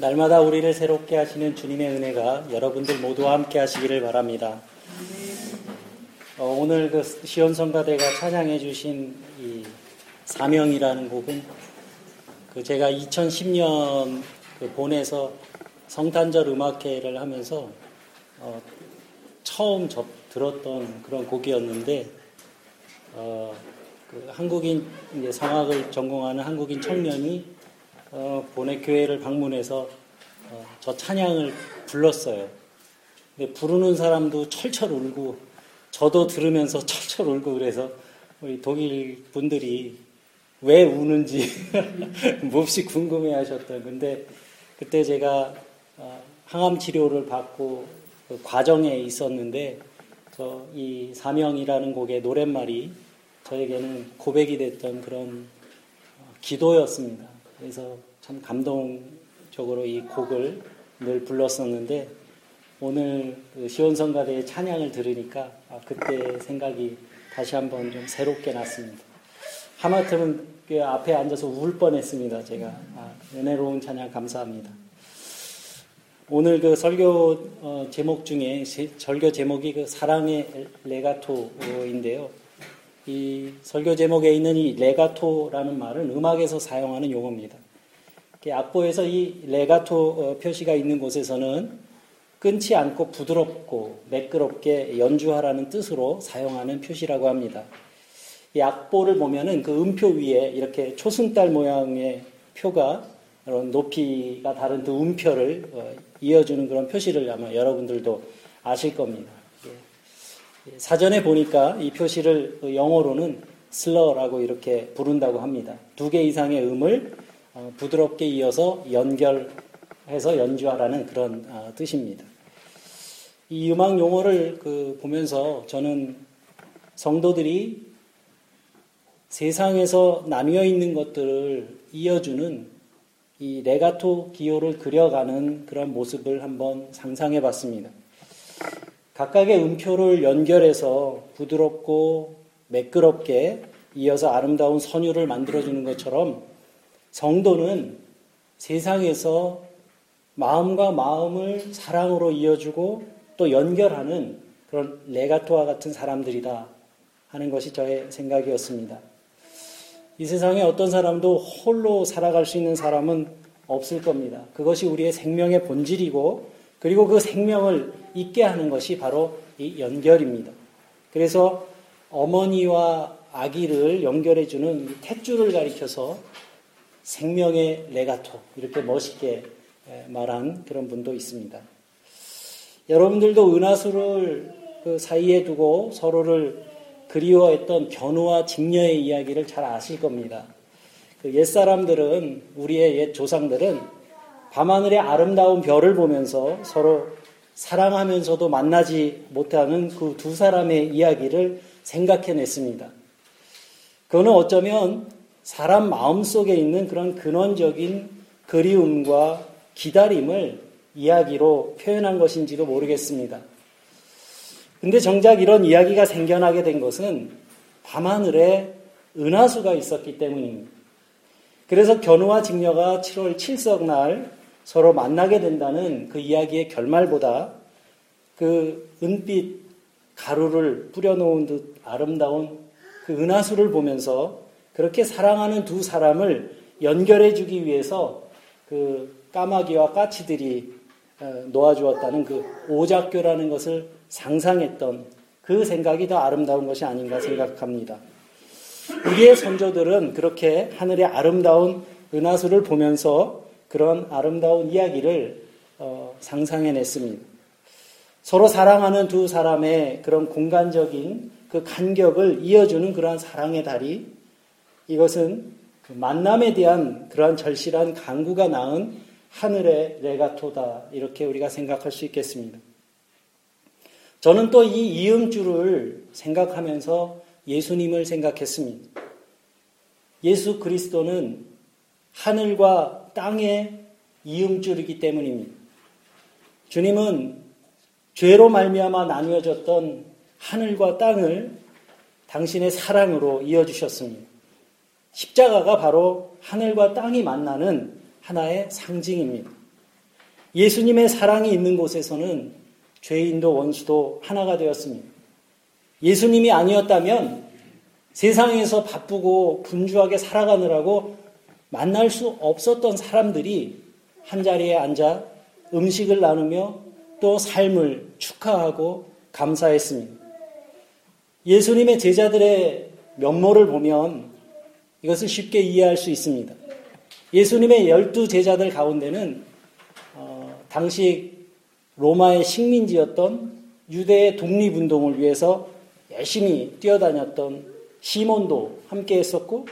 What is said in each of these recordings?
날마다 우리를 새롭게 하시는 주님의 은혜가 여러분들 모두와 함께 하시기를 바랍니다. 어, 오늘 그 시온성가대가 찬양해 주신 이 사명이라는 곡은 그 제가 2010년 그 본에서 성탄절 음악회를 하면서 어, 처음 접, 들었던 그런 곡이었는데 어, 그 한국인 이제 성악을 전공하는 한국인 청년이 어, 본의 교회를 방문해서 어, 저 찬양을 불렀어요. 근데 부르는 사람도 철철 울고 저도 들으면서 철철 울고 그래서 우리 독일 분들이 왜 우는지 몹시 궁금해 하셨던 근데 그때 제가 어, 항암 치료를 받고 그 과정에 있었는데 저 이 사명이라는 곡의 노랫말이 저에게는 고백이 됐던 그런 어, 기도였습니다. 그래서 참 감동적으로 이 곡을 늘 불렀었는데 오늘 그 시온성가대의 찬양을 들으니까 아, 그때 생각이 다시 한번 좀 새롭게 났습니다. 하마터면 그 앞에 앉아서 울 뻔했습니다. 제가 아, 은혜로운 찬양 감사합니다. 오늘 그 설교 어, 제목 중에 설교 제목이 그 사랑의 레가토인데요. 이 설교 제목에 있는 이 레가토라는 말은 음악에서 사용하는 용어입니다. 악보에서 이 레가토 어, 표시가 있는 곳에서는 끊지 않고 부드럽고 매끄럽게 연주하라는 뜻으로 사용하는 표시라고 합니다. 이 악보를 보면은 그 음표 위에 이렇게 초승달 모양의 표가 그런 높이가 다른 그 음표를 어, 이어주는 그런 표시를 아마 여러분들도 아실 겁니다. 예. 사전에 보니까 이 표시를 영어로는 슬러라고 이렇게 부른다고 합니다. 두 개 이상의 음을 어, 부드럽게 이어서 연결해서 연주하라는 그런 아, 뜻입니다. 이 음악 용어를 그 보면서 저는 성도들이 세상에서 나뉘어 있는 것들을 이어주는 이 레가토 기호를 그려가는 그런 모습을 한번 상상해 봤습니다. 각각의 음표를 연결해서 부드럽고 매끄럽게 이어서 아름다운 선율을 만들어주는 것처럼 성도는 세상에서 마음과 마음을 사랑으로 이어주고 또 연결하는 그런 레가토와 같은 사람들이다 하는 것이 저의 생각이었습니다. 이 세상에 어떤 사람도 홀로 살아갈 수 있는 사람은 없을 겁니다. 그것이 우리의 생명의 본질이고 그리고 그 생명을 있게 하는 것이 바로 이 연결입니다. 그래서 어머니와 아기를 연결해주는 탯줄을 가리켜서 생명의 레가토 이렇게 멋있게 말한 그런 분도 있습니다. 여러분들도 은하수를 그 사이에 두고 서로를 그리워했던 견우와 직녀의 이야기를 잘 아실 겁니다. 그 옛사람들은 우리의 옛 조상들은 밤하늘의 아름다운 별을 보면서 서로 사랑하면서도 만나지 못하는 그 두 사람의 이야기를 생각해냈습니다. 그거는 어쩌면 사람 마음 속에 있는 그런 근원적인 그리움과 기다림을 이야기로 표현한 것인지도 모르겠습니다. 근데 정작 이런 이야기가 생겨나게 된 것은 밤하늘에 은하수가 있었기 때문입니다. 그래서 견우와 직녀가 7월 7석 날 서로 만나게 된다는 그 이야기의 결말보다 그 은빛 가루를 뿌려놓은 듯 아름다운 그 은하수를 보면서 그렇게 사랑하는 두 사람을 연결해 주기 위해서 그 까마귀와 까치들이 어, 놓아주었다는 그 오작교라는 것을 상상했던 그 생각이 더 아름다운 것이 아닌가 생각합니다. 우리의 선조들은 그렇게 하늘의 아름다운 은하수를 보면서 그런 아름다운 이야기를 어, 상상해냈습니다. 서로 사랑하는 두 사람의 그런 공간적인 그 간격을 이어주는 그러한 사랑의 달이 이것은 그 만남에 대한 그러한 절실한 강구가 낳은 하늘의 레가토다 이렇게 우리가 생각할 수 있겠습니다. 저는 또 이 이음줄을 생각하면서 예수님을 생각했습니다. 예수 그리스도는 하늘과 땅의 이음줄이기 때문입니다. 주님은 죄로 말미암아 나누어졌던 하늘과 땅을 당신의 사랑으로 이어주셨습니다. 십자가가 바로 하늘과 땅이 만나는 하나의 상징입니다. 예수님의 사랑이 있는 곳에서는 죄인도 원수도 하나가 되었습니다. 예수님이 아니었다면 세상에서 바쁘고 분주하게 살아가느라고 만날 수 없었던 사람들이 한 자리에 앉아 음식을 나누며 또 삶을 축하하고 감사했습니다. 예수님의 제자들의 면모를 보면 이것을 쉽게 이해할 수 있습니다. 예수님의 열두 제자들 가운데는 어, 당시 로마의 식민지였던 유대의 독립운동을 위해서 열심히 뛰어다녔던 시몬도 함께 했었고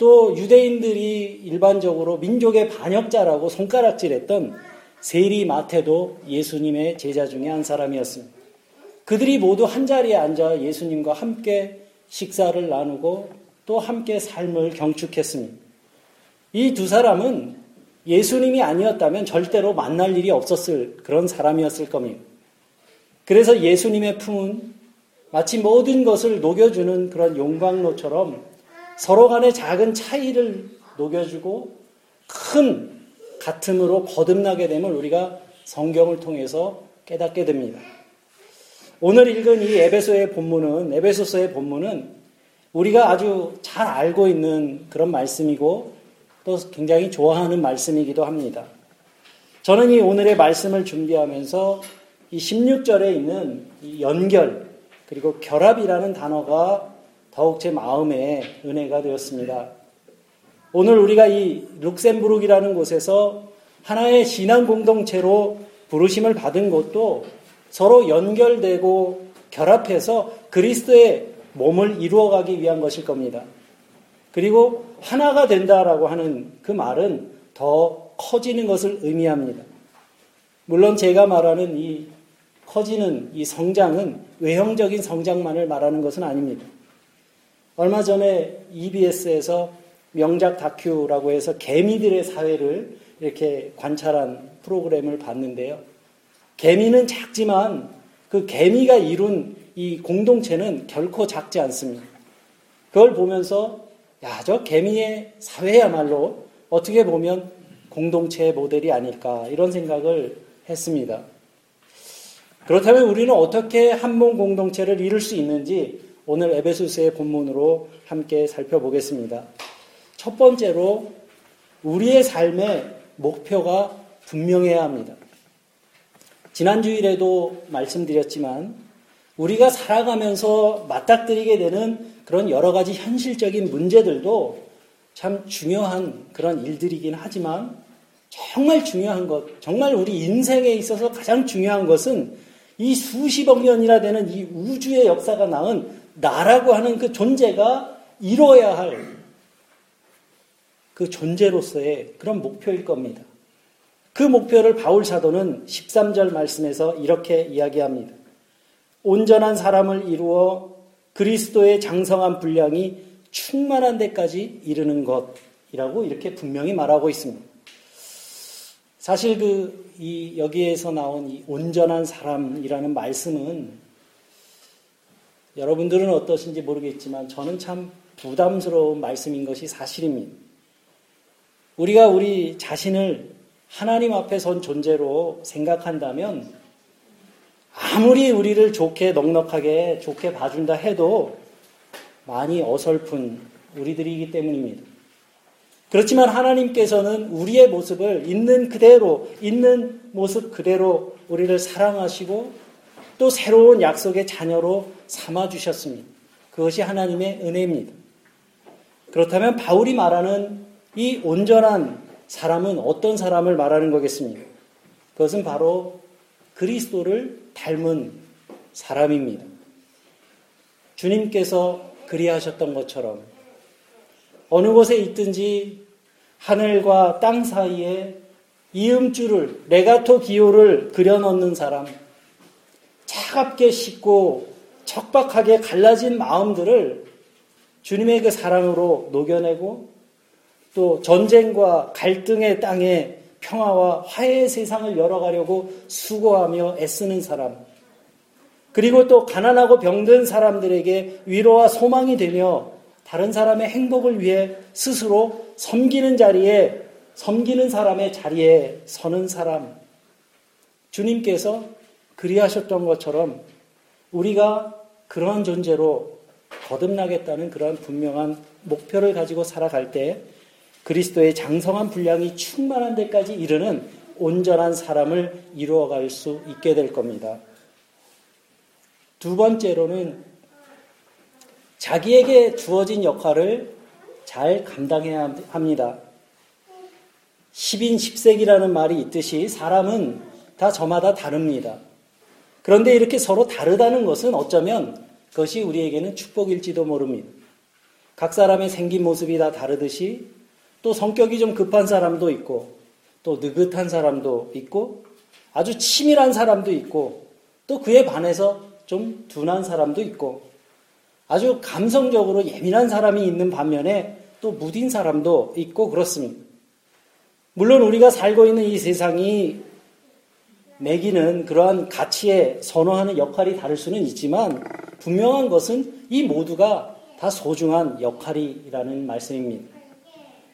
또 유대인들이 일반적으로 민족의 반역자라고 손가락질했던 세리 마태도 예수님의 제자 중에 한 사람이었습니다. 그들이 모두 한 자리에 앉아 예수님과 함께 식사를 나누고 또 함께 삶을 경축했습니다. 이 두 사람은 예수님이 아니었다면 절대로 만날 일이 없었을 그런 사람이었을 겁니다. 그래서 예수님의 품은 마치 모든 것을 녹여주는 그런 용광로처럼 서로 간의 작은 차이를 녹여주고 큰 같음으로 거듭나게 됨을 우리가 성경을 통해서 깨닫게 됩니다. 오늘 읽은 이 에베소의 본문은 에베소서의 본문은 우리가 아주 잘 알고 있는 그런 말씀이고 또 굉장히 좋아하는 말씀이기도 합니다. 저는 이 오늘의 말씀을 준비하면서 이 16절에 있는 이 연결 그리고 결합이라는 단어가 더욱 제 마음에 은혜가 되었습니다. 오늘 우리가 이 룩셈부르크라는 곳에서 하나의 신앙 공동체로 부르심을 받은 것도 서로 연결되고 결합해서 그리스도의 몸을 이루어가기 위한 것일 겁니다. 그리고 하나가 된다라고 하는 그 말은 더 커지는 것을 의미합니다. 물론 제가 말하는 이 커지는 이 성장은 외형적인 성장만을 말하는 것은 아닙니다. 얼마 전에 EBS에서 명작 다큐라고 해서 개미들의 사회를 이렇게 관찰한 프로그램을 봤는데요. 개미는 작지만 그 개미가 이룬 이 공동체는 결코 작지 않습니다. 그걸 보면서 야, 저 개미의 사회야말로 어떻게 보면 공동체의 모델이 아닐까 이런 생각을 했습니다. 그렇다면 우리는 어떻게 한 몸 공동체를 이룰 수 있는지 오늘 에베소스의 본문으로 함께 살펴보겠습니다. 첫 번째로 우리의 삶의 목표가 분명해야 합니다. 지난주일에도 말씀드렸지만 우리가 살아가면서 맞닥뜨리게 되는 그런 여러 가지 현실적인 문제들도 참 중요한 그런 일들이긴 하지만 정말 중요한 것, 정말 우리 인생에 있어서 가장 중요한 것은 이 수십억 년이나 되는 이 우주의 역사가 낳은 나라고 하는 그 존재가 이루어야 할 그 존재로서의 그런 목표일 겁니다. 그 목표를 바울 사도는 13절 말씀에서 이렇게 이야기합니다. 온전한 사람을 이루어 그리스도의 장성한 분량이 충만한 데까지 이르는 것이라고 이렇게 분명히 말하고 있습니다. 사실 그, 이, 여기에서 나온 이 온전한 사람이라는 말씀은 여러분들은 어떠신지 모르겠지만 저는 참 부담스러운 말씀인 것이 사실입니다. 우리가 우리 자신을 하나님 앞에 선 존재로 생각한다면 아무리 우리를 좋게 넉넉하게 좋게 봐준다 해도 많이 어설픈 우리들이기 때문입니다. 그렇지만 하나님께서는 우리의 모습을 있는 그대로, 있는 모습 그대로 우리를 사랑하시고 또 새로운 약속의 자녀로 삼아 주셨습니다. 그것이 하나님의 은혜입니다. 그렇다면 바울이 말하는 이 온전한 사람은 어떤 사람을 말하는 거겠습니까? 그것은 바로 그리스도를 닮은 사람입니다. 주님께서 그리하셨던 것처럼 어느 곳에 있든지 하늘과 땅 사이에 이음줄을 레가토 기호를 그려 넣는 사람, 차갑게 씻고 척박하게 갈라진 마음들을 주님의 그 사랑으로 녹여내고 또 전쟁과 갈등의 땅에 평화와 화해의 세상을 열어가려고 수고하며 애쓰는 사람, 그리고 또 가난하고 병든 사람들에게 위로와 소망이 되며 다른 사람의 행복을 위해 스스로 섬기는 자리에 섬기는 사람의 자리에 서는 사람, 주님께서 그리하셨던 것처럼 우리가 그러한 존재로 거듭나겠다는 그러한 분명한 목표를 가지고 살아갈 때 그리스도의 장성한 분량이 충만한 데까지 이르는 온전한 사람을 이루어갈 수 있게 될 겁니다. 두 번째로는 자기에게 주어진 역할을 잘 감당해야 합니다. 10인 10색이라는 말이 있듯이 사람은 다 저마다 다릅니다. 그런데 이렇게 서로 다르다는 것은 어쩌면 그것이 우리에게는 축복일지도 모릅니다. 각 사람의 생긴 모습이 다 다르듯이 또 성격이 좀 급한 사람도 있고 또 느긋한 사람도 있고 아주 치밀한 사람도 있고 또 그에 반해서 좀 둔한 사람도 있고 아주 감성적으로 예민한 사람이 있는 반면에 또 무딘 사람도 있고 그렇습니다. 물론 우리가 살고 있는 이 세상이 매기는 그러한 가치에 선호하는 역할이 다를 수는 있지만 분명한 것은 이 모두가 다 소중한 역할이라는 말씀입니다.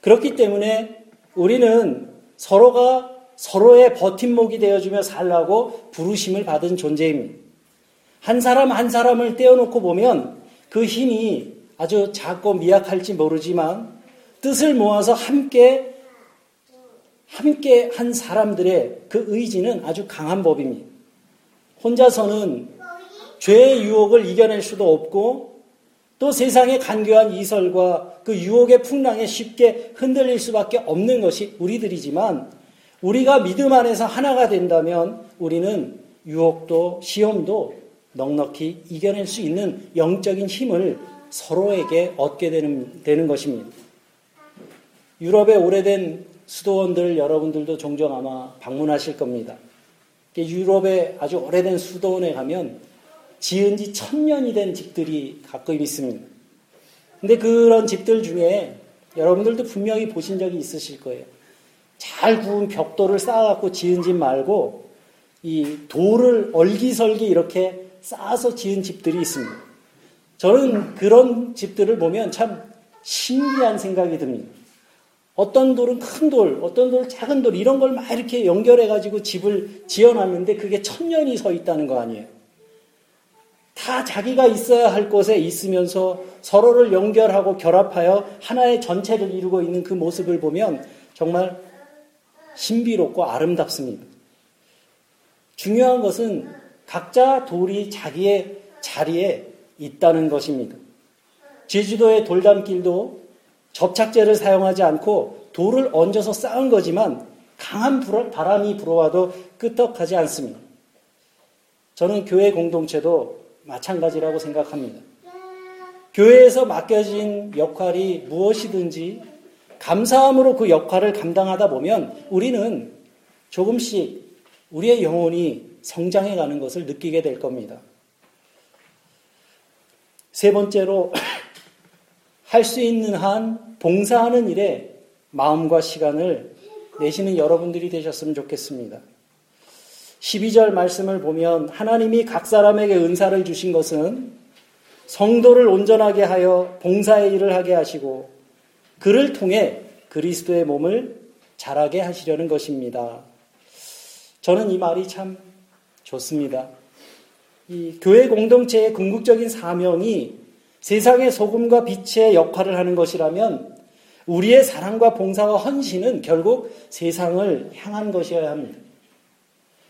그렇기 때문에 우리는 서로가 서로의 버팀목이 되어주며 살라고 부르심을 받은 존재입니다. 한 사람 한 사람을 떼어놓고 보면 그 힘이 아주 작고 미약할지 모르지만 뜻을 모아서 함께 함께 한 사람들의 그 의지는 아주 강한 법입니다. 혼자서는 죄의 유혹을 이겨낼 수도 없고 또 세상의 간교한 이설과 그 유혹의 풍랑에 쉽게 흔들릴 수밖에 없는 것이 우리들이지만 우리가 믿음 안에서 하나가 된다면 우리는 유혹도 시험도 넉넉히 이겨낼 수 있는 영적인 힘을 서로에게 얻게 되는, 되는 것입니다. 유럽의 오래된 수도원들 여러분들도 종종 아마 방문하실 겁니다. 유럽의 아주 오래된 수도원에 가면 지은 지 천년이 된 집들이 가끔 있습니다. 근데 그런 집들 중에 여러분들도 분명히 보신 적이 있으실 거예요. 잘 구운 벽돌을 쌓아갖고 지은 집 말고 이 돌을 얼기설기 이렇게 쌓아서 지은 집들이 있습니다. 저는 그런 집들을 보면 참 신기한 생각이 듭니다. 어떤 돌은 큰 돌, 어떤 돌은 작은 돌, 이런 걸 막 이렇게 연결해 가지고 집을 지어 놨는데 그게 천 년이 서 있다는 거 아니에요. 다 자기가 있어야 할 곳에 있으면서 서로를 연결하고 결합하여 하나의 전체를 이루고 있는 그 모습을 보면 정말 신비롭고 아름답습니다. 중요한 것은 각자 돌이 자기의 자리에 있다는 것입니다. 제주도의 돌담길도 접착제를 사용하지 않고 돌을 얹어서 쌓은 거지만 강한 바람이 불어와도 끄떡하지 않습니다. 저는 교회 공동체도 마찬가지라고 생각합니다. 교회에서 맡겨진 역할이 무엇이든지 감사함으로 그 역할을 감당하다 보면 우리는 조금씩 우리의 영혼이 성장해 가는 것을 느끼게 될 겁니다. 세 번째로 할 수 있는 한 봉사하는 일에 마음과 시간을 내시는 여러분들이 되셨으면 좋겠습니다. 12절 말씀을 보면 하나님이 각 사람에게 은사를 주신 것은 성도를 온전하게 하여 봉사의 일을 하게 하시고 그를 통해 그리스도의 몸을 자라게 하시려는 것입니다. 저는 이 말이 참 좋습니다. 이 교회 공동체의 궁극적인 사명이 세상의 소금과 빛의 역할을 하는 것이라면 우리의 사랑과 봉사와 헌신은 결국 세상을 향한 것이어야 합니다.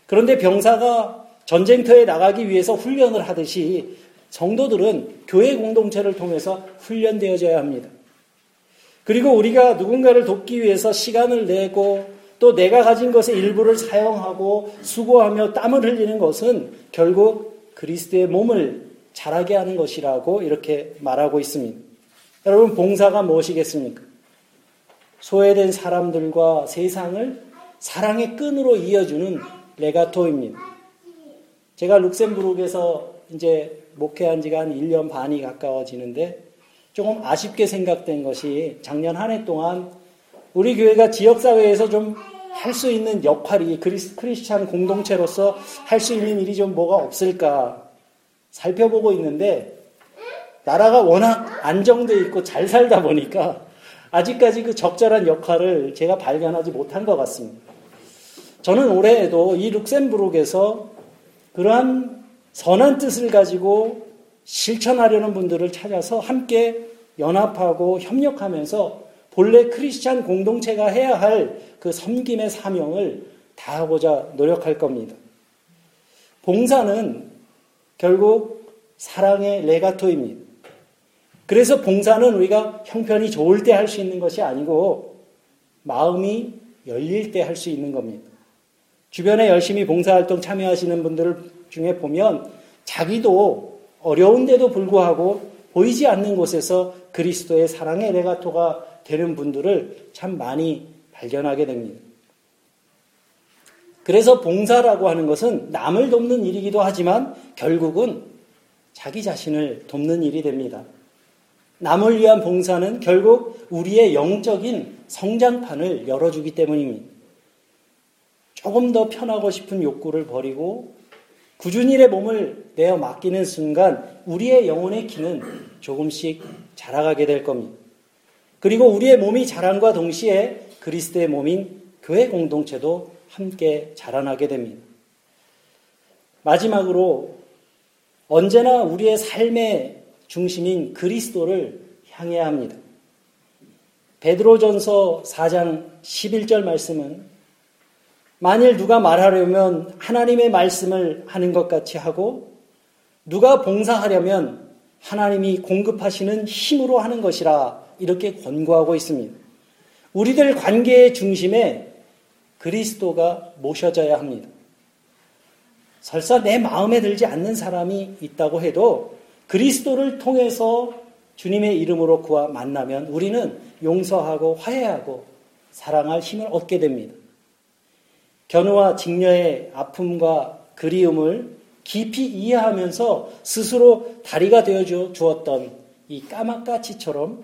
그런데 병사가 전쟁터에 나가기 위해서 훈련을 하듯이 성도들은 교회 공동체를 통해서 훈련되어져야 합니다. 그리고 우리가 누군가를 돕기 위해서 시간을 내고 또 내가 가진 것의 일부를 사용하고 수고하며 땀을 흘리는 것은 결국 그리스도의 몸을 자라게 하는 것이라고 이렇게 말하고 있습니다. 여러분, 봉사가 무엇이겠습니까? 소외된 사람들과 세상을 사랑의 끈으로 이어주는 레가토입니다. 제가 룩셈부르크에서 이제 목회한 지가 한 1년 반이 가까워지는데 조금 아쉽게 생각된 것이 작년 한 해 동안 우리 교회가 지역사회에서 좀 할 수 있는 역할이 크리스, 크리스찬 공동체로서 할 수 있는 일이 좀 뭐가 없을까 살펴보고 있는데 나라가 워낙 안정돼 있고 잘 살다 보니까 아직까지 그 적절한 역할을 제가 발견하지 못한 것 같습니다. 저는 올해에도 이 룩셈부르크에서 그러한 선한 뜻을 가지고 실천하려는 분들을 찾아서 함께 연합하고 협력하면서 본래 크리스찬 공동체가 해야 할 그 섬김의 사명을 다하고자 노력할 겁니다. 봉사는 결국 사랑의 레가토입니다. 그래서 봉사는 우리가 형편이 좋을 때 할 수 있는 것이 아니고 마음이 열릴 때 할 수 있는 겁니다. 주변에 열심히 봉사활동 참여하시는 분들 중에 보면 자기도 어려운데도 불구하고 보이지 않는 곳에서 그리스도의 사랑의 레가토가 되는 분들을 참 많이 발견하게 됩니다. 그래서 봉사라고 하는 것은 남을 돕는 일이기도 하지만 결국은 자기 자신을 돕는 일이 됩니다. 남을 위한 봉사는 결국 우리의 영적인 성장판을 열어주기 때문입니다. 조금 더 편하고 싶은 욕구를 버리고 구준일의 몸을 내어 맡기는 순간 우리의 영혼의 키는 조금씩 자라가게 될 겁니다. 그리고 우리의 몸이 자란과 동시에 그리스도의 몸인 교회 공동체도 함께 자라나게 됩니다. 마지막으로 언제나 우리의 삶의 중심인 그리스도를 향해야 합니다. 베드로전서 4장 11절 말씀은 만일 누가 말하려면 하나님의 말씀을 하는 것 같이 하고 누가 봉사하려면 하나님이 공급하시는 힘으로 하는 것이라 이렇게 권고하고 있습니다. 우리들 관계의 중심에 그리스도가 모셔져야 합니다. 설사 내 마음에 들지 않는 사람이 있다고 해도 그리스도를 통해서 주님의 이름으로 그와 만나면 우리는 용서하고 화해하고 사랑할 힘을 얻게 됩니다. 견우와 직녀의 아픔과 그리움을 깊이 이해하면서 스스로 다리가 되어 주었던 이 까마까치처럼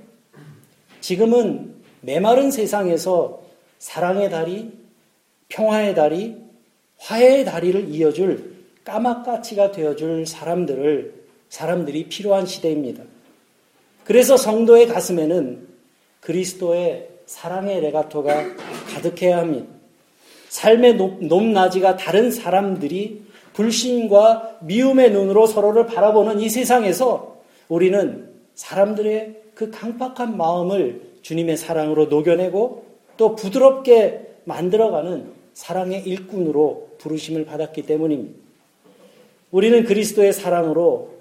지금은 메마른 세상에서 사랑의 다리, 평화의 다리, 화해의 다리를 이어줄 까마까치가 되어줄 사람들을 사람들이 필요한 시대입니다. 그래서 성도의 가슴에는 그리스도의 사랑의 레가토가 가득해야 합니다. 삶의 높, 높낮이가 다른 사람들이 불신과 미움의 눈으로 서로를 바라보는 이 세상에서 우리는 사람들의 그 강팍한 마음을 주님의 사랑으로 녹여내고 또 부드럽게 만들어가는 사랑의 일꾼으로 부르심을 받았기 때문입니다. 우리는 그리스도의 사랑으로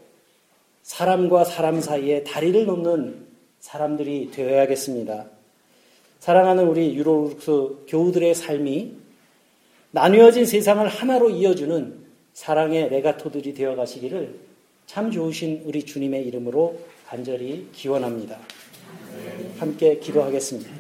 사람과 사람 사이에 다리를 놓는 사람들이 되어야겠습니다. 사랑하는 우리 유로룩스 교우들의 삶이 나뉘어진 세상을 하나로 이어주는 사랑의 레가토들이 되어 가시기를 참 좋으신 우리 주님의 이름으로 간절히 기원합니다. 함께 기도하겠습니다.